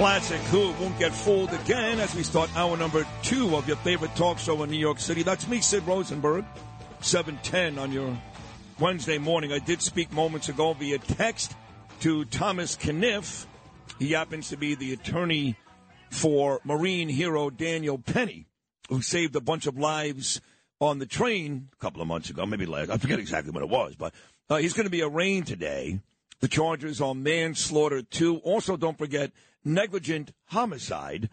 Classic Who won't get fooled again as we start hour number two of your favorite talk show in New York City. That's me, Sid Rosenberg, 710 on your Wednesday morning. I did speak moments ago via text to Thomas Kenniff. He happens to be the attorney for Marine hero Daniel Penny, who saved a bunch of lives on the train a couple of months ago, maybe last. I forget exactly when it was, but uh, he's going to be arraigned today. The charges are manslaughter too. Also, don't forget negligent homicide.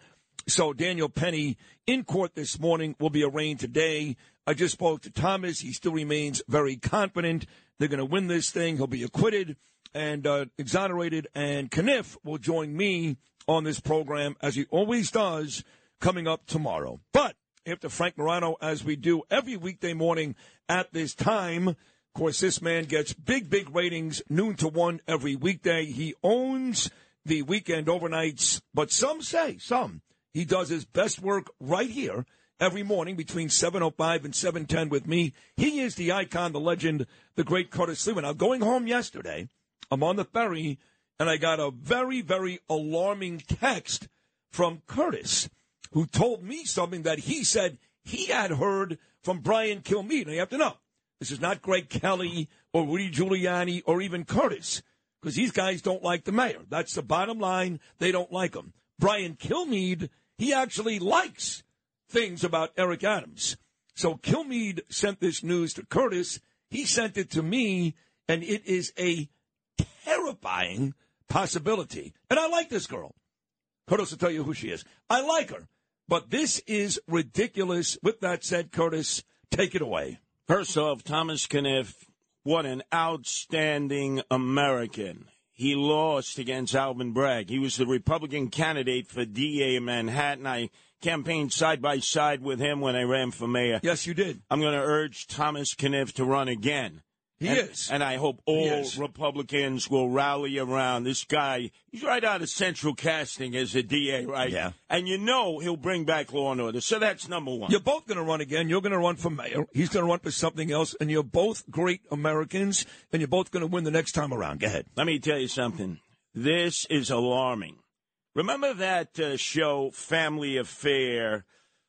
So Daniel Penny in court this morning will be arraigned today. I just spoke to Thomas. He still remains very confident. They're going to win this thing. He'll be acquitted and uh, exonerated. And Kenniff will join me on this program as he always does coming up tomorrow. But after Frank Morano, as we do every weekday morning at this time, of course, this man gets big, big ratings, noon to one every weekday. He owns the weekend overnights, but some say, some, he does his best work right here every morning between 7.05 and 7.10 with me. He is the icon, the legend, the great Curtis Sliwa. Now, going home yesterday, I'm on the ferry, and I got a very, very alarming text from Curtis, who told me something that he said he had heard from Brian Kilmeade. Now, you have to know, this is not Greg Kelly or Rudy Giuliani or even Curtis, because these guys don't like the mayor. That's the bottom line. They don't like him. Brian Kilmeade, he actually likes things about Eric Adams. So Kilmeade sent this news to Curtis. He sent it to me, and it is a terrifying possibility. And I like this girl. Curtis will tell you who she is. I like her. But this is ridiculous. With that said, Curtis, take it away. First off, Thomas Kenniff, what an outstanding American. He lost against Alvin Bragg. He was the Republican candidate for DA in Manhattan. I campaigned side by side with him when I ran for mayor. Yes, you did. I'm going to urge Thomas Kenniff to run again. He and, is. And I hope all. Republicans will rally around this guy. He's right out of central casting as a DA, right? Yeah. And you know he'll bring back law and order. So that's number one. You're both going to run again. You're going to run for mayor. He's going to run for something else. And you're both great Americans. And you're both going to win the next time around. Go ahead. Let me tell you something. This is alarming. Remember that uh, show, Family Affair,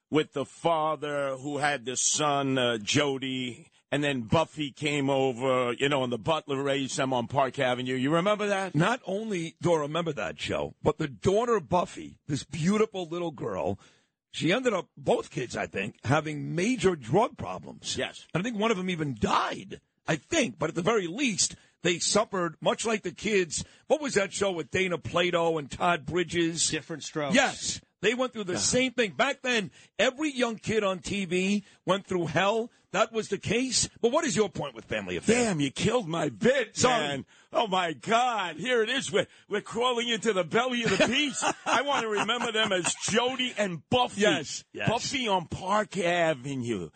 with the father who had the son, uh, Jody, and then Buffy came over, you know, and the butler raised them on Park Avenue. You remember that? Not only do I remember that show, but the daughter Buffy, this beautiful little girl, she ended up, both kids, I think, having major drug problems. Yes. And I think one of them even died, I think. But at the very least, they suffered, much like the kids. What was that show with Dana Plato and Todd Bridges? Different strokes. Yes. They went through the uh-huh. same thing. Back then, every young kid on TV went through hell. That was the case. But what is your point with Family Affair? Damn, you killed my bit, Sorry. man. Oh my God! Here it is. We're we're crawling into the belly of the beast. I want to remember them as Jody and Buffy. Yes, yes. Buffy on Park Avenue.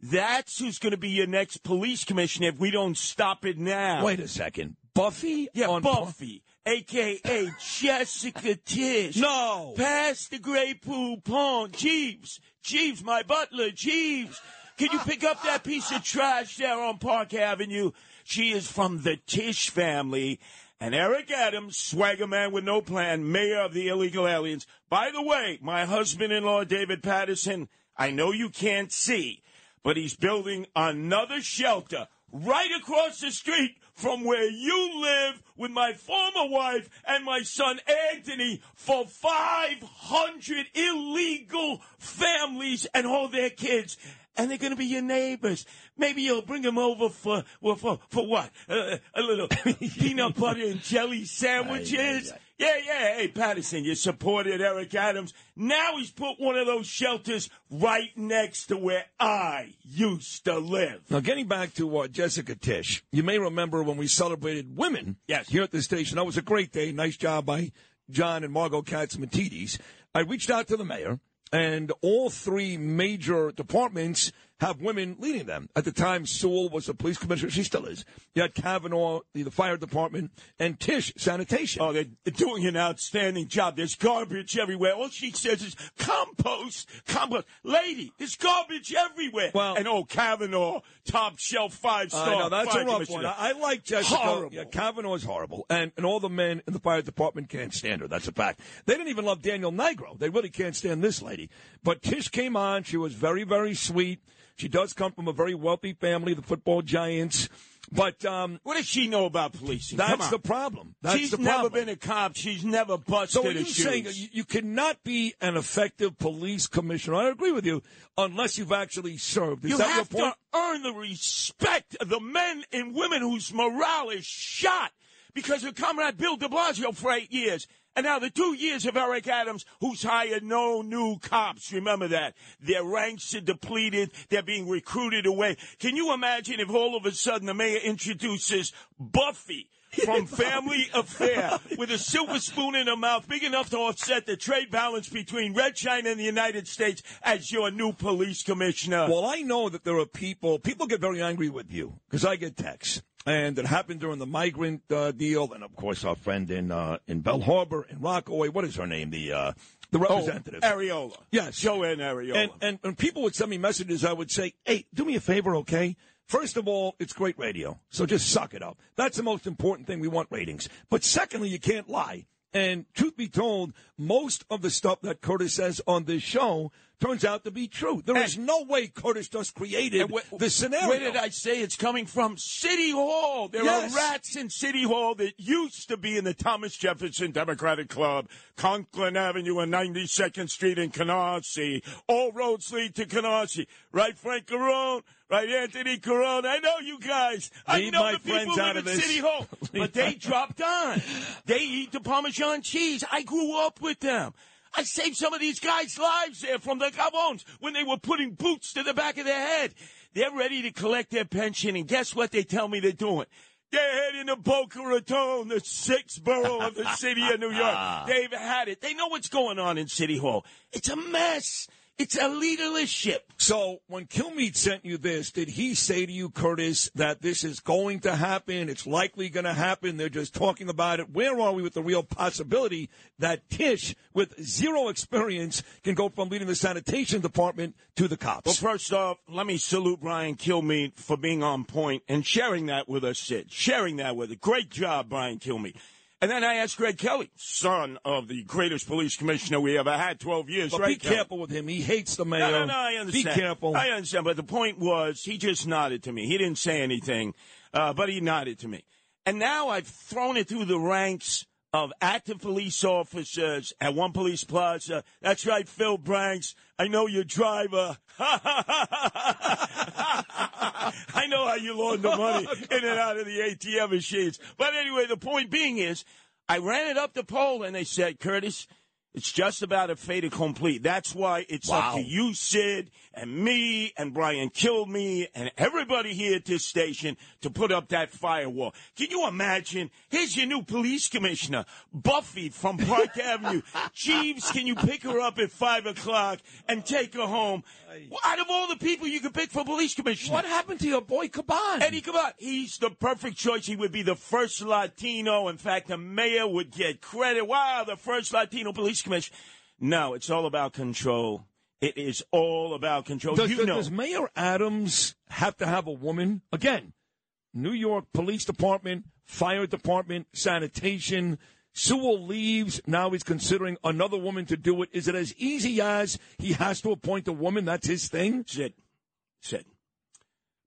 That's who's going to be your next police commissioner if we don't stop it now. Wait a second. Buffy? yeah, Buffy, aka Jessica Tisch. No. Pass the Grey Poupon. Jeeves. Jeeves, my butler. Jeeves. Can you pick up that piece of trash there on Park Avenue? She is from the Tisch family. And Eric Adams, swagger man with no plan, mayor of the illegal aliens. By the way, my husband in law, David Paterson, I know you can't see, but he's building another shelter right across the street from where you live with my former wife and my son Anthony for 500 illegal families and all their kids. And they're going to be your neighbors. Maybe you'll bring them over for, well, for, for what? Uh, a little peanut butter and jelly sandwiches? Yeah, yeah. Hey, Paterson, you supported Eric Adams. Now he's put one of those shelters right next to where I used to live. Now, getting back to uh, Jessica Tisch, you may remember when we celebrated women Yes. here at the station. That was a great day. Nice job by John and Margo Catsimatidis. I reached out to the mayor, and all three major departments have women leading them. At the time, Sewell was the police commissioner. She still is. You had Kavanagh, the, the fire department, and Tisch, sanitation. Oh, they're doing an outstanding job. There's garbage everywhere. All she says is compost, compost. Lady, there's garbage everywhere. Well- and oh, Kavanagh, top shelf five star. I know that's a rough one. I, I like Jessica. Horrible. Yeah, Kavanagh is horrible, and and all the men in the fire department can't stand her. That's a fact. They didn't even love Daniel Nigro. They really can't stand this lady. But Tisch came on. She was very very sweet. She does come from a very wealthy family, the football giants. But um, What does she know about policing? That's the problem. That's She's the never been a cop. She's never busted So are you saying you, you cannot be an effective police commissioner? I agree with you, unless you've actually served. Is you that have your point? to earn the respect of the men and women whose morale is shot because of Comrade Bill de Blasio for eight years. And now the two years of Eric Adams, who's hired no new cops. Remember that. Their ranks are depleted. They're being recruited away. Can you imagine if all of a sudden the mayor introduces Buffy? From Family Affair with a silver spoon in her mouth, big enough to offset the trade balance between Red China and the United States as your new police commissioner. Well, I know that there are people. People get very angry with you because I get texts, and it happened during the migrant uh, deal, and of course our friend in uh, in Belle Harbor in Rockaway. What is her name? The uh, the representative. Oh, Ariola. Yes. Joann Ariola. and, and and people would send me messages. I would say, "Hey, do me a favor, okay? First of all, it's great radio, so just suck it up. That's the most important thing. We want ratings. But secondly, you can't lie. And truth be told, most of the stuff that Curtis says on this show turns out to be true. There is no way Curtis just created wh- the scenario. Where did I say it's coming from? City Hall. There Yes. are rats in City Hall that used to be in the Thomas Jefferson Democratic Club, Conklin Avenue and 92nd Street in Canarsie. All roads lead to Canarsie. Right, Frank Carone? Right, Anthony Carone? I know you guys. I know my the people friends who out live of in this. City Hall. But they dropped on. They eat the Parmesan cheese. I grew up with them. I saved some of these guys' lives there from the Gabons when they were putting boots to the back of their head. They're ready to collect their pension, and guess what they tell me they're doing? They're heading to Boca Raton, the sixth borough of the city of New York. They've had it. They know what's going on in City Hall. It's a mess. It's a leadership. So when Kilmeade sent you this, did he say to you, Curtis, that this is going to happen? It's likely going to happen. They're just talking about it. Where are we with the real possibility that Tisch, with zero experience, can go from leading the sanitation department to the cops? Well, first off, let me salute Brian Kilmeade for being on point and sharing that with us, Sid. Sharing that with us. Great job, Brian Kilmeade. And then I asked Greg Kelly, son of the greatest police commissioner we ever had, 12 years, but right? be Kelly? careful with him. He hates the mayor. No, no, no, I understand. Be careful. I understand, but the point was he just nodded to me. He didn't say anything, uh, but he nodded to me. And now I've thrown it through the ranks of active police officers at One Police Plaza. That's right, Phil Banks. I know your driver. I know how you launder money in and out of the ATM machines. But anyway, the point being is, I ran it up the poll and they said, Curtis, it's just about a fait accompli. That's why it's up to you, Sid, and me, and Brian Kilme, and everybody here at this station to put up that firewall. Can you imagine? Here's your new police commissioner, Buffy from Park Avenue. Jeeves, can you pick her up at 5 o'clock and take her home? Out of all the people you could pick for police commissioner. what happened to your boy Caban? Eddie Caban, he's the perfect choice. He would be the first Latino. In fact, the mayor would get credit. Wow, the first Latino police commissioner. No, it's all about control. It is all about control. Does, you know, does Mayor Adams have to have a woman? Again, New York Police Department, Fire Department, Sanitation. Sewell leaves. Now he's considering another woman to do it. Is it as easy as he has to appoint a woman? That's his thing? Sid, Sid.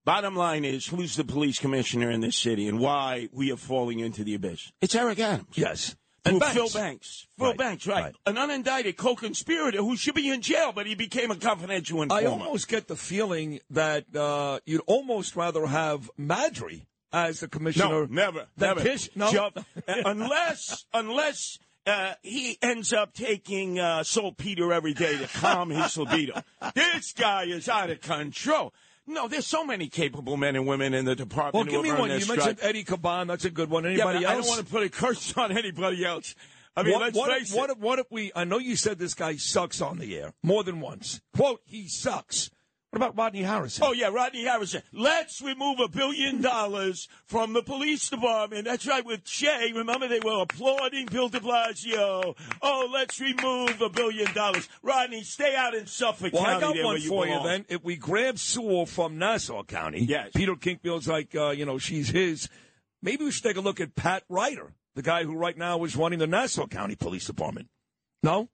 Bottom line is, who's the police commissioner in this city and why we are falling into the abyss? It's Eric Adams. Yes. And Banks. Phil Banks. Phil Right, Banks, right. right. An unindicted co-conspirator who should be in jail, but he became a confidential informant. I almost get the feeling that uh, you'd almost rather have Maddrey as the commissioner. No, never, than never. Kish? No. Uh, unless, unless uh, he ends up taking uh, saltpeter every day to calm his libido. This guy is out of control. No, there's so many capable men and women in the department. Well, give me one. You mentioned. Eddie Caban. That's a good one. Yeah, Anybody but I don't want to put a curse on anybody else. I mean, what, let's what, face if, what, it. if, what if we? I know you said this guy sucks on the air more than once. Quote: He sucks. What about Rodney Harrison? Oh yeah, Rodney Harrison. Let's remove a billion dollars from the police department. That's right. With Shea, remember they were applauding Bill De Blasio. Oh, let's remove a billion dollars. Rodney, stay out in Suffolk Well, County. I got one you for you then. If we grab Sewell from Nassau County, Yes. Peter Kinkfield's like, uh, you know, she's his. Maybe we should take a look at Pat Ryder, the guy who right now is running the Nassau County Police Department. No?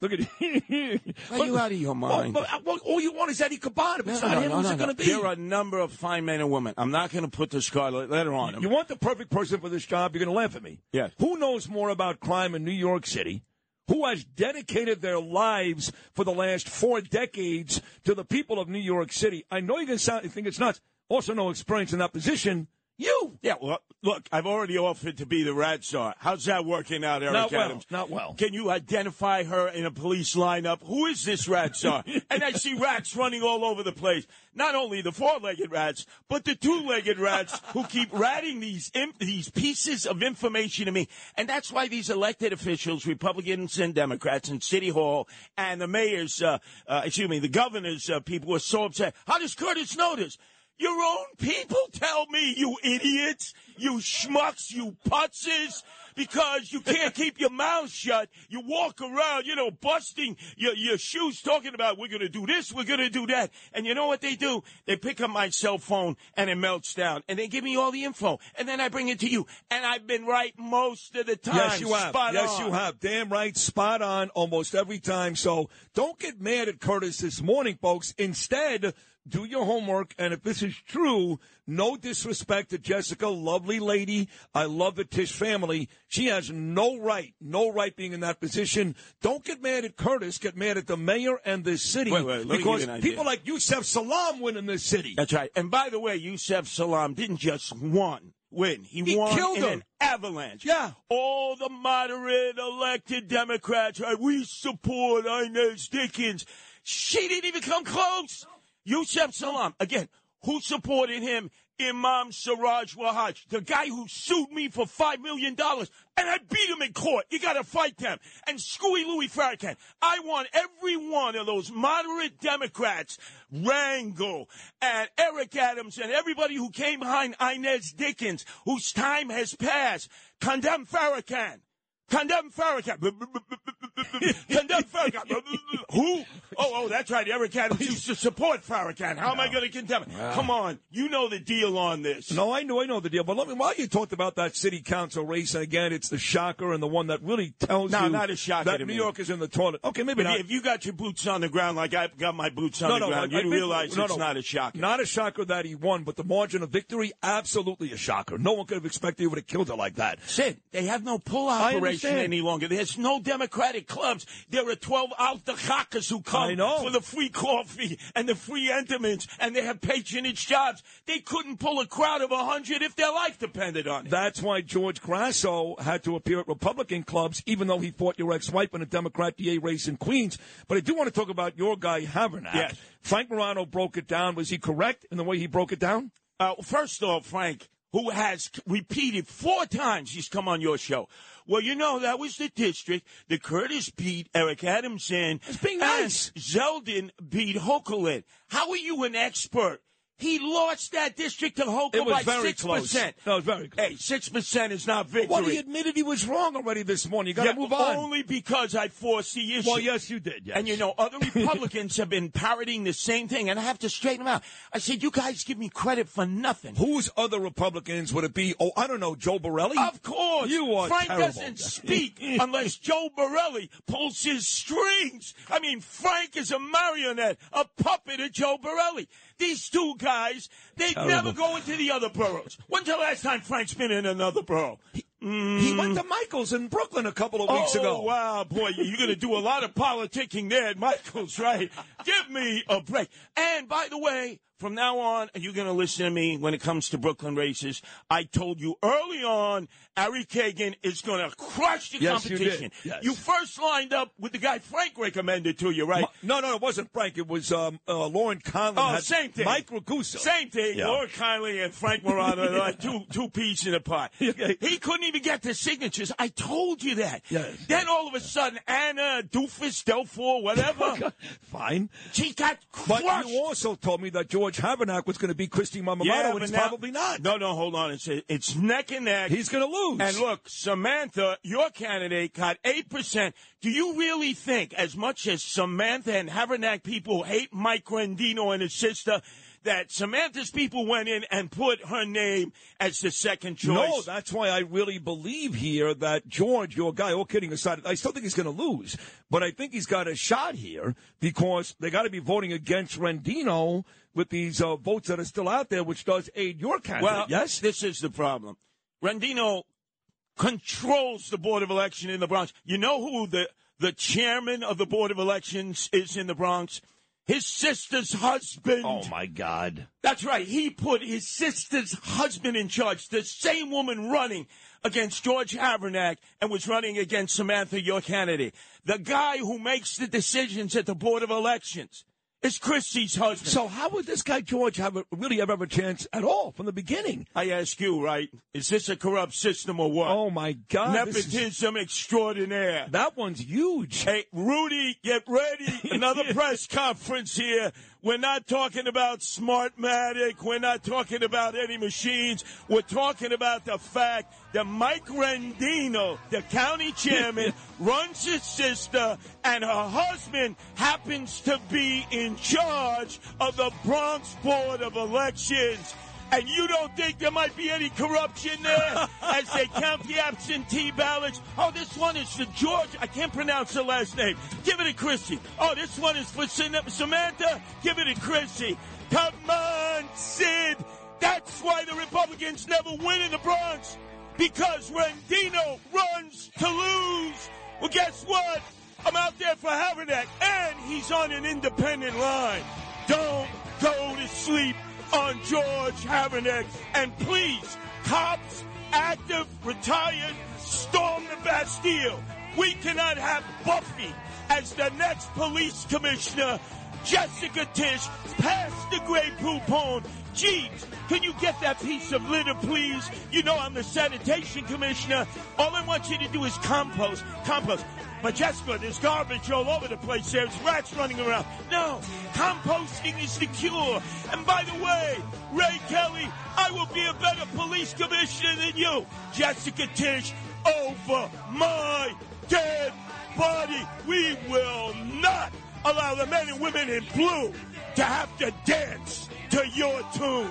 Look at you. Are you out of your mind? Well, but, uh, well, all you want is Eddie Caban. If it's No, not no, him, no, who's it going to be? There are a number of fine men and women. I'm not going to put the scarlet letter on them. You want the perfect person for this job, you're going to laugh at me. Yes. Who knows more about crime in New York City? Who has dedicated their lives for the last four decades to the people of New York City? I know you're going to sound, you think it's nuts. Also, no experience in that position. You. Yeah, well, look, I've already offered to be the rat czar. How's that working out, Eric Not well, Adams? not well. Can you identify her in a police lineup? Who is this rat czar? and I see rats running all over the place. Not only the four-legged rats, but the two-legged rats who keep ratting these im- these pieces of information to me. And that's why these elected officials, Republicans and Democrats in City Hall, and the mayors, uh, uh, excuse me, the governors, uh, people were so upset. How does Curtis know this? Your own people tell me, you idiots, you schmucks, you putzes, because you can't keep your mouth shut. You walk around, you know, busting your, your shoes, talking about, we're going to do this, we're going to do that. And you know what they do? They pick up my cell phone and it melts down. And they give me all the info. And then I bring it to you. And I've been right most of the time. Yes, you have. Spot yes, on. you have. Damn right. Spot on almost every time. So don't get mad at Curtis this morning, folks. Instead, do your homework. And if this is true, no disrespect to Jessica, lovely lady. I love the Tisch family. She has no right, no right being in that position. Don't get mad at Curtis. Get mad at the mayor and the city Wait, wait, let me give because you an idea. people like Yusef Salaam win in this city. That's right. And by the way, Yusef Salaam didn't just won. Win. He, He won killed in him. an avalanche. Yeah. All the moderate elected Democrats, right? We support Inez Dickens. She didn't even come close. Yusef Salaam, again, who supported him? Imam Siraj Wahaj, the guy who sued me for $5 million, and I beat him in court. You gotta fight them. And Screwy Louis Farrakhan. I want every one of those moderate Democrats, Rangel and Eric Adams and everybody who came behind Inez Dickens, whose time has passed, condemn Farrakhan. Condemn Farrakhan. Condemn Farrakhan. Who? Oh, oh, that's right. Eric Adams used to support Farrakhan. How am I going to condemn it? Come on. You know the deal on this. No, I know, I know the deal. But let me, while you talked about that city council race, and again, it's the shocker and the one that really tells you. No, you not a shocker that New me. York is in the toilet. Okay, maybe If not. you, if you got your boots on the ground like I've got my boots on the ground, I- I you think- realize no, it's no. not a shocker. Not a shocker that he won, but the margin of victory, absolutely a shocker. No one could have expected he would have killed it like that. Sid, they have no pull I operation any longer. There's no Democratic clubs. There are 12 altachakas who come for the free coffee and the free entertainments, and they have patronage jobs. They couldn't pull a crowd of 100 if their life depended on it. That's why George Grasso had to appear at Republican clubs, even though he fought your ex-wife in a Democrat DA race in Queens. But I do want to talk about your guy, Havranek. Yes. Frank Morano broke it down. Was he correct in the way he broke it down? Uh, first off, Frank, who has repeated four times he's come on your show. Well, you know, that was the district that Curtis beat Eric Adams in. It's being and nice. Zeldin beat Hochul. How are you an expert He lost that district to was by very 6%. close. No, it was very close. Hey, 6% is not victory. Well, he admitted he was wrong already this morning. You got to Yeah, move on. Only because I forced the issue. well, yes, you did. Yes. And you know, other Republicans have been parroting the same thing, and I have to straighten them out. I said, you guys give me credit for nothing. whose other Republicans would it be? Oh, I don't know, Joe Borelli. Of course. You are Frank terrible. doesn't speak unless Joe Borelli pulls his strings. I mean, Frank is a marionette, a puppet of Joe Borelli. These two guys, they Terrible. never go into the other boroughs. When's the last time Frank's been in another borough? Mm. He went to Michael's in Brooklyn a couple of weeks oh, ago. wow, boy, you're going to do a lot of politicking there at Michael's, right? Give me a break. And by the way, from now on, are you're going to listen to me when it comes to Brooklyn races. I told you early on, Ari Kagan is going to crush the Yes, you did. competition. Yes. You first lined up with the guy Frank recommended to you, right? No, no, it wasn't Frank. It was um, uh, Lauren Conlon. Oh, same thing. Mike Ragusa. Same thing. Yeah. Laura Kiley and Frank Morano are like two two peas in a pot. Okay. He couldn't even get the signatures. I told you that. Yes. Then all of a sudden, Anna Doofus Delfour, whatever, Fine. she got crushed. But you also told me that George Havranek was going to beat Kristy Marmorato, and but it's now- probably not. No, no, hold on. It's it's neck and neck. He's going to lose. And look, Samantha, your candidate got 8%. Do you really think, as much as Samantha and Havranek people hate Mike Rendino and his sister, that Samantha's people went in and put her name as the second choice? No, that's why I really believe here that George, your guy, all kidding aside, I still think he's going to lose. But I think he's got a shot here because they got to be voting against Rendino with these uh, votes that are still out there, which does aid your candidate. well, yes? this is the problem. Rendino controls the Board of Election in the Bronx. You know who the, the chairman of the Board of Elections is in the Bronx? His sister's husband. Oh, my God. That's right. He put his sister's husband in charge, the same woman running against George Havranek and was running against Samantha, your candidate. The guy who makes the decisions at the Board of Elections is Kristy's husband. So how would this guy George have a, really ever have a chance at all from the beginning? I ask you, right? Is this a corrupt system or what? Oh my God! this is- Nepotism extraordinaire. that one's huge. Hey, Rudy, get ready. Another press conference here. We're not talking about Smartmatic. We're not talking about any machines. We're talking about the fact that Mike Rendino, the county chairman, runs his sister, and her husband happens to be in charge of the Bronx Board of Elections. And you don't think there might be any corruption there as they count the absentee ballots? Oh, this one is for George. I can't pronounce the last name. Give it to Chrissy. Oh, this one is for Samantha. Give it to Chrissy. Come on, Sid. That's why the Republicans never win in the Bronx. Because Rendino runs to lose. Well, guess what? I'm out there for Havranek, and he's on an independent line. Don't go to sleep on George Havranek. And please, cops, active, retired, storm the Bastille. We cannot have Buffy as the next police commissioner. Jessica Tisch, pass the Grey Poupon. Jeeves, can you get that piece of litter, please? You know I'm the sanitation commissioner. All I want you to do is compost. Compost. But Jessica, there's garbage all over the place. There's rats running around. No, composting is the cure. And by the way, Ray Kelly, I will be a better police commissioner than you. Jessica Tisch, over my dead body. We will not allow the men and women in blue to have to dance to your tune.